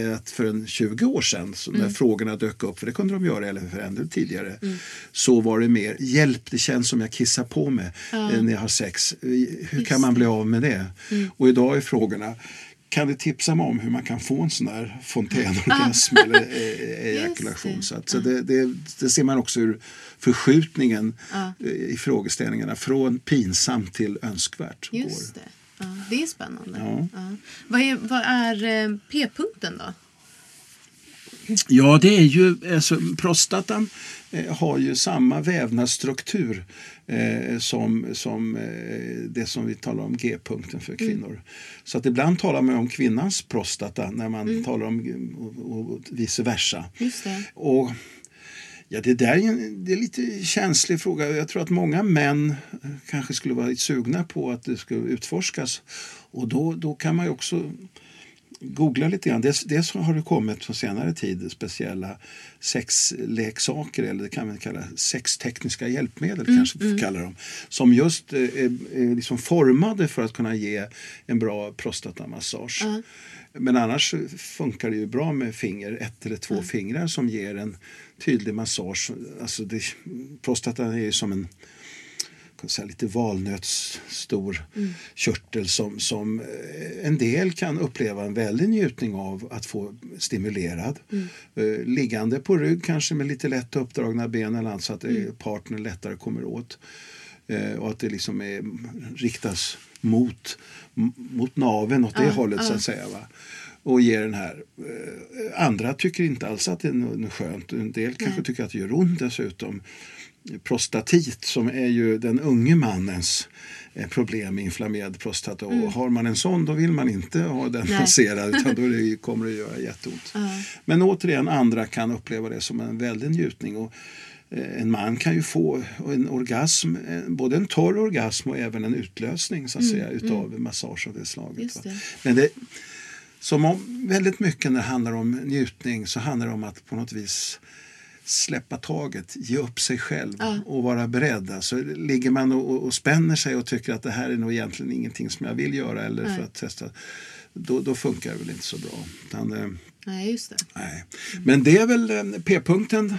är att för en 20 år sedan så Mm. när frågorna dök upp, för det kunde de göra eller för ännu tidigare, så var det mer hjälp, det känns som jag kissar på mig eh, när jag har sex. Eh, Hur kan man bli av med det? Mm. Och idag är frågorna kan du tipsa mig om hur man kan få en sån här fontänorgasm eller eh, ejakulation? Så, att, så det, det, det ser man också ur förskjutningen eh, i frågeställningarna från pinsamt till önskvärt. går. Just det. Ja, det är spännande. Ja. Vad är, vad är p-punkten då? Ja, det är ju, alltså, prostatan eh, har ju samma vävnadsstruktur eh, som, som eh, det som vi talar om G-punkten för kvinnor. Så att ibland talar man om kvinnans prostata när man talar om och, och vice versa. Och Ja, det där är en det är lite känslig fråga. Jag tror att många män eh, kanske skulle vara sugna på att det skulle utforskas. Och då, då kan man ju också googla lite grann. Dels, dels har det kommit på senare tid speciella sexleksaker eller det kan man kalla sextekniska hjälpmedel kanske vi får kalla dem. Som just eh, är, liksom formade för att kunna ge en bra prostatamassage. Men annars funkar det ju bra med finger, ett eller två fingrar som ger en tydlig massage. Alltså det, prostatan är ju som en säga, lite valnötsstor körtel som, som eh, en del kan uppleva en väldig njutning av att få stimulerad. Eh, liggande på rygg kanske med lite lätt uppdragna ben eller annat så att mm. partnern lättare kommer åt. Eh, och att det liksom är, riktas mot, mot naveln åt det hållet så att säga. Va? Och ger den här. Andra tycker inte alls att det är skönt. En del kanske tycker att det gör ont dessutom prostatit som är ju den unge mannens eh, problem med inflammerad prostata. Och har man en sån då vill man inte ha den masserad utan då det, [laughs] kommer det göra jätteont. Men återigen, andra kan uppleva det som en väldig njutning. Och, eh, en man kan ju få en orgasm, eh, både en torr orgasm och även en utlösning så att säga, utav massage av det slaget. Det. Men det, som om väldigt mycket när det handlar om njutning så handlar det om att på något vis släppa taget, ge upp sig själv och vara beredd. Alltså, ligger man och, och spänner sig och tycker att det här är nog egentligen ingenting som jag vill göra eller för att testa, då, då funkar det väl inte så bra. Utan, eh, Nej, just det. nej. Men det är väl eh, p-punkten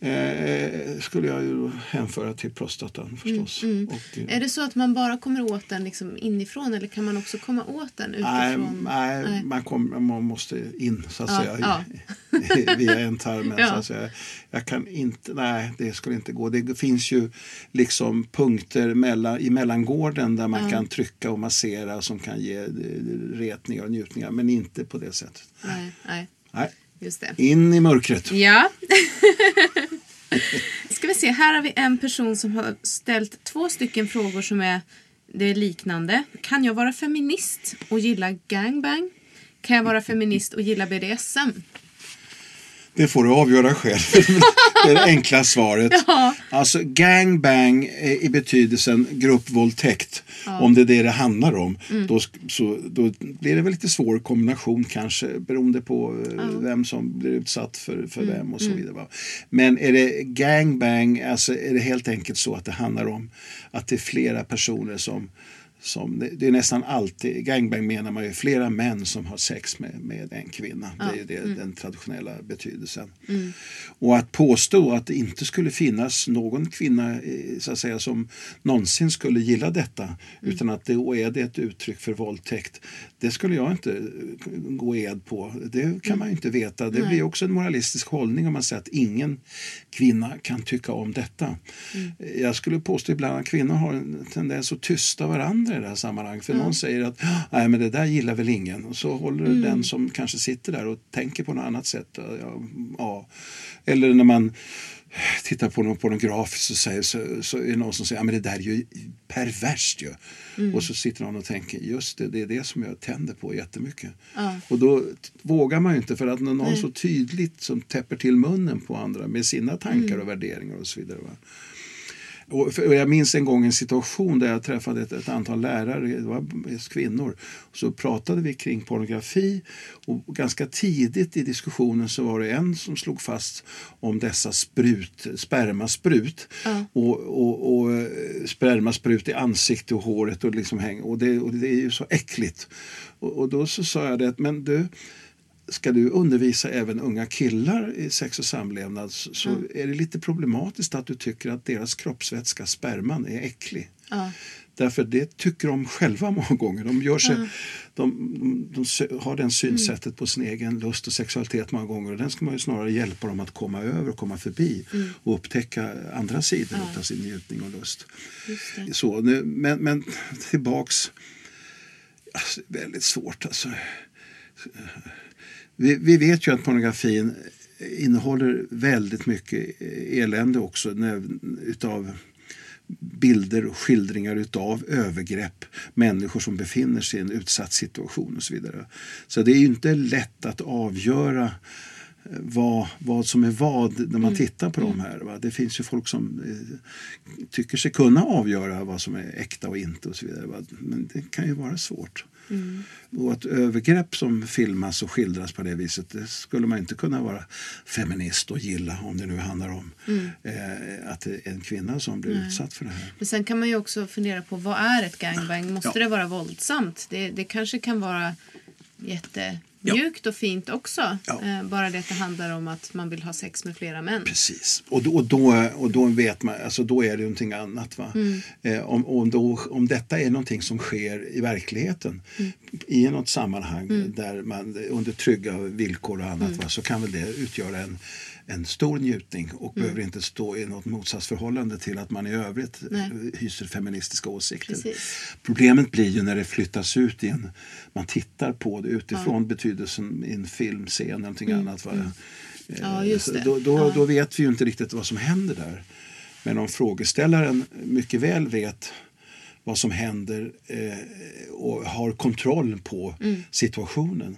eh, skulle jag ju hänföra till prostatan förstås. Mm, Och, eh, Är det så att man bara kommer åt den liksom inifrån eller kan man också komma åt den Nej, utifrån? nej, Man, kom, man måste in så att Ja, säga ja. [laughs] via ändtarmen. Ja. Så att säga. Jag kan inte, nej det skulle inte gå. Det finns ju liksom punkter mellan, i mellangården där man kan trycka och massera som kan ge eh, retningar och njutningar men inte på det sättet. Nej, nej, Nej. just det. In i mörkret. Ja. [laughs] Ska vi se, här har vi en person som har ställt två stycken frågor som är, det är liknande. Kan jag vara feminist och gilla gangbang? Kan jag vara feminist och gilla BDSM? Det får du avgöra själv. [laughs] det är det enkla svaret. [laughs] Alltså gangbang i betydelsen gruppvåldtäkt. Om det är det det handlar om. Då, sk- så, då blir det väl lite svår kombination kanske beroende på eh, vem som blir utsatt för, för vem och så vidare. va. Men är det gangbang, alltså är det helt enkelt så att det handlar om att det är flera personer som som, det, är nästan alltid, gangbang menar man ju flera män som har sex med, med en kvinna. Det är det, den traditionella betydelsen. Och att påstå att det inte skulle finnas någon kvinna eh, så att säga, som någonsin skulle gilla detta utan att det då är det ett uttryck för våldtäkt. Det skulle jag inte eh, gå ed på. Det kan man ju inte veta. Det blir också en moralistisk hållning om man säger att ingen kvinna kan tycka om detta. Jag skulle påstå ibland att kvinnor har en tendens att tysta varandra i det här sammanhanget. För någon säger att Nej, men det där gillar väl ingen. Och så håller den som kanske sitter där och tänker på något annat sätt. Ja, ja. Eller när man tittar på något pornografiskt så, säger, så, så är det någon som säger att det där är ju perverst ju. Och så sitter någon och tänker just det, det är det som jag tänder på jättemycket. Och då vågar man ju inte för att någon så tydligt som täpper till munnen på andra med sina tankar och värderingar och så vidare. Va? Och för, och jag minns en gång en situation där jag träffade ett, ett antal lärare, det var kvinnor. Så pratade vi kring pornografi och ganska tidigt i diskussionen så var det en som slog fast om dessa sprut, spermasprut. Och, och, och eh, spermasprut i ansikte och håret och liksom häng, och, det, och det är ju så äckligt. Och, och då så sa jag det att men du ska du undervisa även unga killar i sex och samlevnad så så är det lite problematiskt att du tycker att deras kroppsvätska, sperman, är äcklig. Därför det tycker de själva många gånger. De, gör sig, de, de, de sö- har den synsättet på sin egen lust och sexualitet många gånger och den ska man ju snarare hjälpa dem att komma över och komma förbi och upptäcka andra sidor av sin njutning och lust. Så, nu, men, men tillbaks, alltså, väldigt svårt alltså. Vi, vi vet ju att pornografin innehåller väldigt mycket elände också när, utav bilder och skildringar utav övergrepp, människor som befinner sig i en utsatt situation och så vidare. Så det är inte lätt att avgöra eh, vad, vad som är vad när man tittar på de här. Va? Det finns ju folk som eh, tycker sig kunna avgöra vad som är äkta och inte och så vidare. Va? Men det kan ju vara svårt. Och att övergrepp som filmas och skildras på det viset det skulle man inte kunna vara feminist och gilla om det nu handlar om eh, att det är en kvinna som blir utsatt för det här. Men sen kan man ju också fundera på vad är ett gangbang? Måste Ja. det vara våldsamt? Det, det kanske kan vara jättemjukt och fint också. Ja. Eh, bara det att det handlar om att man vill ha sex med flera män. Precis, och då, och då, och då vet man, alltså då är det någonting annat. Va? Eh, om, om, då, om detta är någonting som sker i verkligheten i något sammanhang där man under trygga villkor och annat va, så kan väl det utgöra en, en stor njutning och behöver inte stå i något motsatsförhållande till att man i övrigt Nej. eh, hyser feministiska åsikter. Precis. Problemet blir ju när det flyttas ut i en, man tittar på det utifrån betydelsen i en filmscen eller någonting annat. Va? Mm. Ja, just det. Då, då, Ja. då vet vi ju inte riktigt vad som händer där. Men om frågeställaren mycket väl vet vad som händer eh, och har kontroll på Mm. situationen.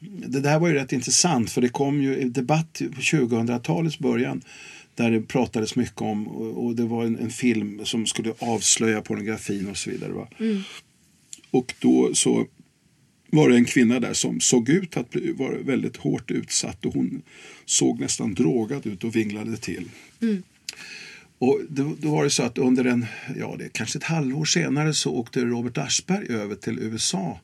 Det där var ju rätt intressant för det kom ju i debatt på 2000-talets början där det pratades mycket om och, det var en, en film som skulle avslöja pornografin och så vidare. Va? Och då så var det en kvinna där som såg ut att bli, vara väldigt hårt utsatt och hon såg nästan drogad ut och vinglade till. Och då, då var det så att under en, ja det kanske ett halvår senare så åkte Robert Aschberg över till USA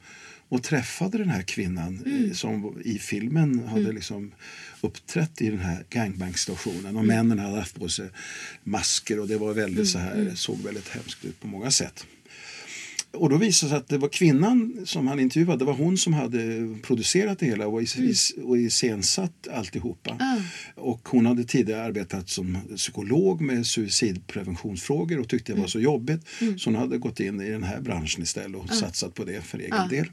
och träffade den här kvinnan eh, som i filmen hade liksom uppträtt i den här gangbang-stationen. Och männen hade haft på sig masker och det var väldigt så här, såg väldigt hemskt ut på många sätt. Och då visade det sig att det var kvinnan som han intervjuade, det var hon som hade producerat det hela och, is- och iscensatt alltihopa. Och hon hade tidigare arbetat som psykolog med suicidpreventionsfrågor och tyckte det var så jobbigt. Så hon hade gått in i den här branschen istället och satsat på det för egen del.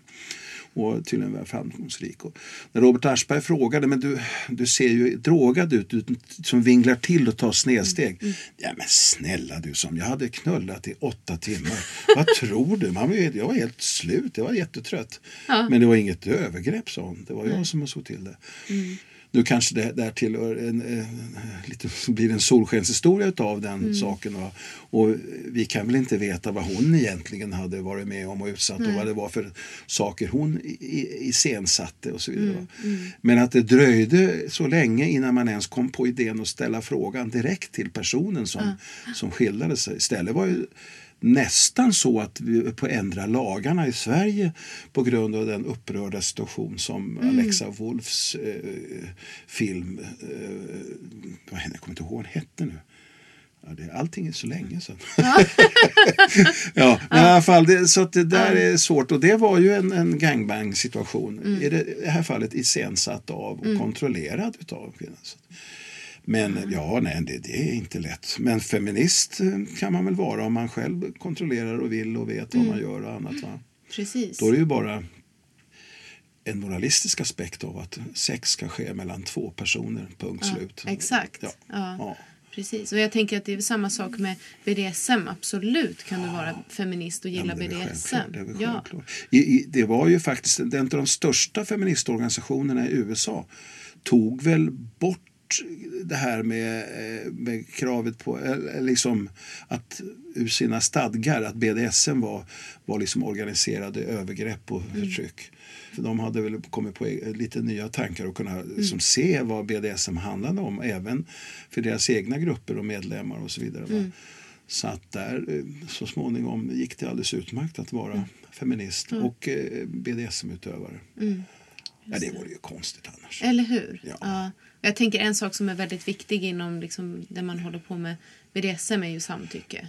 Och tydligen var framgångsrik. Och när Robert Aschberg frågade, men du, du ser ju drogad ut, du som vinglar till och tar snedsteg. Ja men snälla du, som jag hade knullat i åtta timmar. Vad [laughs] tror du? Man, var jag var helt slut, jag var jättetrött. Men det var inget övergrepp, sa hon. Det var jag som såg till det. Nu kanske det där tillhör en, en, lite, blir en solskenshistoria av den saken. Va? Och vi kan väl inte veta vad hon egentligen hade varit med om och utsatt och vad det var för saker hon iscensatte och så vidare. va? Men att det dröjde så länge innan man ens kom på idén att ställa frågan direkt till personen som, som skildrade sig. Istället var ju nästan så att vi på ändra lagarna i Sverige på grund av den upprörda situation som Alexa Wolfs eh, film, eh, jag kommer inte ihåg vad den hette nu. Ja, det, allting är så länge sedan. ja, [laughs] men i alla fall, det, så att det där är svårt. Och det var ju en, en gangbang situation. I det, här fallet iscensatt av och kontrollerad utav kvinnan. Men ja, nej, det, det är inte lätt. Men feminist eh, kan man väl vara om man själv kontrollerar och vill och vet vad man gör och annat. Va? Precis. Då är det ju bara en moralistisk aspekt av att sex ska ske mellan två personer, punkt slut. Exakt. Ja. Ja. Ja. Precis. Och jag tänker att det är samma sak med BDSM. Absolut kan du vara feminist och Ja, gilla det BDSM. Det, ja. I, i, det var ju faktiskt en av de största feministorganisationerna i USA tog väl bort det här med, eh, med kravet på eh, liksom att ur sina stadgar att BDSM var, var liksom organiserade övergrepp och förtryck. För de hade väl kommit på e- lite nya tankar och kunna liksom se vad BDSM handlade om även för deras egna grupper och medlemmar och så vidare. va. Så att där eh, så småningom gick det alldeles utmärkt att vara feminist och eh, BDSM-utövare. Ja, det vore ju konstigt annars. Eller hur? Ja. Jag tänker en sak som är väldigt viktig inom liksom, det man håller på med BDSM är ju samtycke.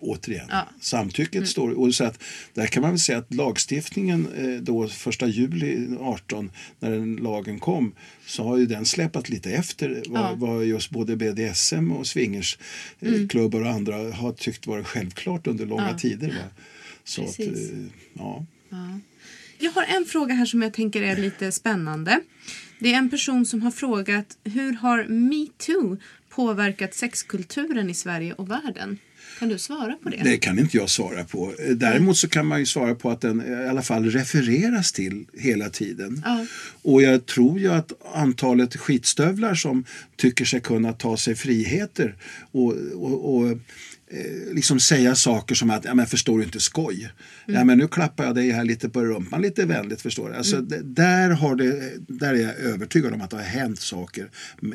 Återigen, Ja. samtycket står... Och så att, där kan man väl säga att lagstiftningen eh, då första juli 18 när den lagen kom så har ju den släpat lite efter vad, Ja. vad just både BDSM och swingersklubbar och andra har tyckt vara självklart under långa Ja. tider. Va? Så att, Precis. eh, ja. Jag har en fråga här som jag tänker är lite spännande. Det är en person som har frågat hur har metoo påverkat sexkulturen i Sverige och världen? Kan du svara på det? Det kan inte jag svara på. Däremot så kan man ju svara på att den i alla fall refereras till hela tiden. Ja. Och jag tror ju att antalet skitstövlar som tycker sig kunna ta sig friheter och, och, och liksom säga saker som att ja, men förstår du inte skoj. Ja, men nu klappar jag dig här lite på rumpan lite vänligt förstår du. Alltså, det, där, har det, där är jag övertygad om att det har hänt saker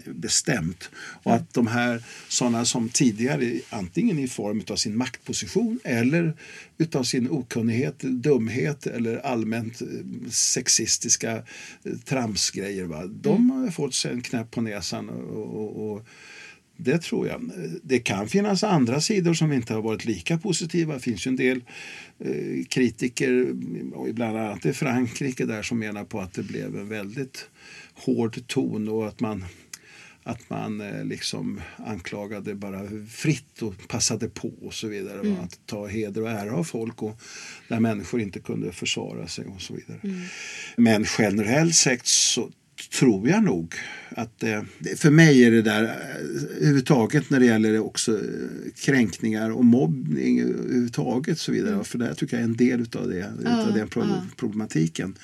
bestämt. Och att de här sådana som tidigare antingen i form av sin maktposition eller utav sin okunnighet, dumhet eller allmänt eh, sexistiska eh, tramsgrejer. Va? De har fått sig en knäpp på näsan och, och, och det tror jag. Det kan finnas andra sidor som inte har varit lika positiva. Det finns ju en del eh, kritiker, bland annat i Frankrike, där som menar på att det blev en väldigt hård ton och att man att man eh, liksom anklagade bara fritt och passade på och så vidare. va? Att ta heder och ära av folk och där människor inte kunde försvara sig och så vidare. Men generellt sett så tror jag nog att eh, för mig är det där eh, överhuvudtaget när det gäller också eh, kränkningar och mobbning överhuvudtaget så vidare. För det tycker jag är en del utav det, utav den pro- problematiken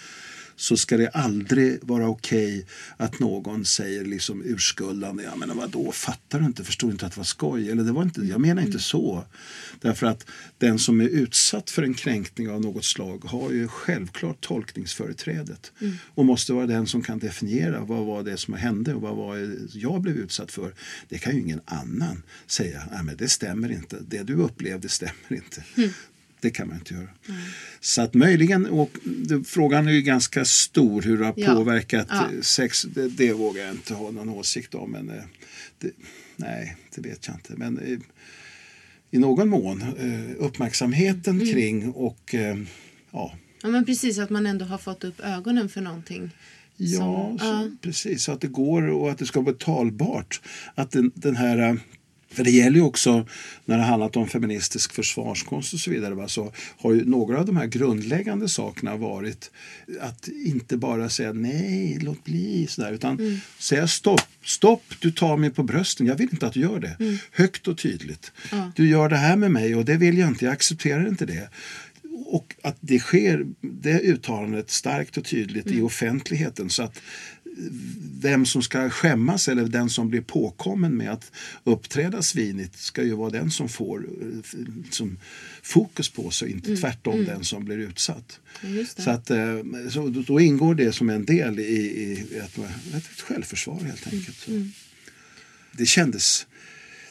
så ska det aldrig vara okej att någon säger liksom urskuldande, ja men vadå, fattar du inte, förstår du inte att det var skoj? Eller det var inte, jag menar inte så. Därför att den som är utsatt för en kränkning av något slag har ju självklart tolkningsföreträdet och måste vara den som kan definiera vad var det som hände och vad var jag blev utsatt för. Det kan ju ingen annan säga, nej men det stämmer inte, det du upplevde stämmer inte. Det kan man inte göra. Så att möjligen, och frågan är ju ganska stor hur det har Ja. påverkat Ja. sex. Det, det vågar jag inte ha någon åsikt om. Men, eh, det, nej, det vet jag inte. Men eh, i någon mån eh, uppmärksamheten Mm. kring och ja, Ja, men precis att man ändå har fått upp ögonen för någonting. Ja, Som- så, ja. precis. Så att det går och att det ska vara talbart. Att den, den här, för det gäller ju också när det handlat om feministisk försvarskonst och så vidare. Va, så har ju några av de här grundläggande sakerna varit att inte bara säga nej, låt bli, sådär, utan Mm. säga stopp. Stopp, du tar mig på brösten. Jag vill inte att du gör det. Mm. Högt och tydligt. Du gör det här med mig och det vill jag inte. Jag accepterar inte det. Och att det sker, det uttalandet starkt och tydligt Mm. i offentligheten så att vem som ska skämmas eller den som blir påkommen med att uppträda svinigt ska ju vara den som får eh, som fokus på sig, inte tvärtom den som blir utsatt. Mm. Så, att, eh, så då- ingår det som en del i, i ett, ett självförsvar helt enkelt. Så. Mm. Det kändes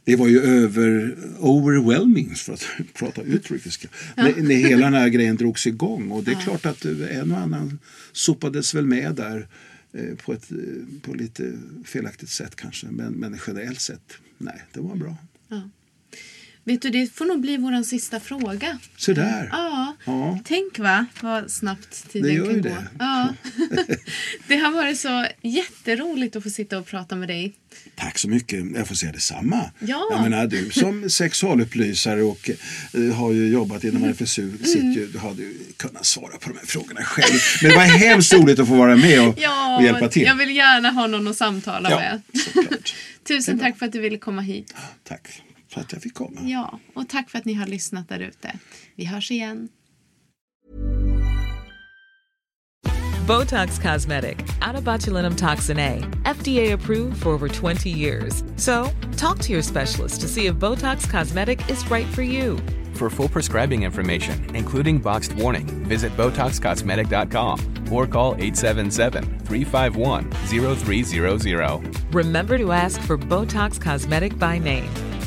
det var ju över overwhelming för att [laughs] prata utrikiska. När, när hela den här [laughs] grejen drogs igång. Och det är klart att en och annan sopades väl med där eh, Eh, på ett eh, på lite felaktigt sätt kanske. Men, men generellt sett, nej, det var bra. Vet du, det får nog bli vår sista fråga. Så där. Ja. Ja. Tänk va, vad snabbt Det tiden gör kan ju gå. det. Ja. [laughs] [laughs] det har varit så jätteroligt att få sitta och prata med dig. Tack så mycket. Jag får säga detsamma. Ja. Jag menar, du som [laughs] sexualupplysare och eh, har ju jobbat inom RFSU sitter ju, du hade ju kunnat svara på de här frågorna själv. Men det var hemskt roligt att få vara med och, och hjälpa till. jag vill gärna ha någon att samtala Ja, med. såklart. Tusen tack för att du ville komma hit. Tack för att jag fick komma. Ja, och tack för att ni har lyssnat där ute. Vi hörs igen. Botox Cosmetic, out of botulinum toxin A, FDA approved for over 20 years. So, talk to your specialist to see if Botox Cosmetic is right for you. For full prescribing information, including boxed warning, visit BotoxCosmetic.com or call 877-351-0300. Remember to ask for Botox Cosmetic by name.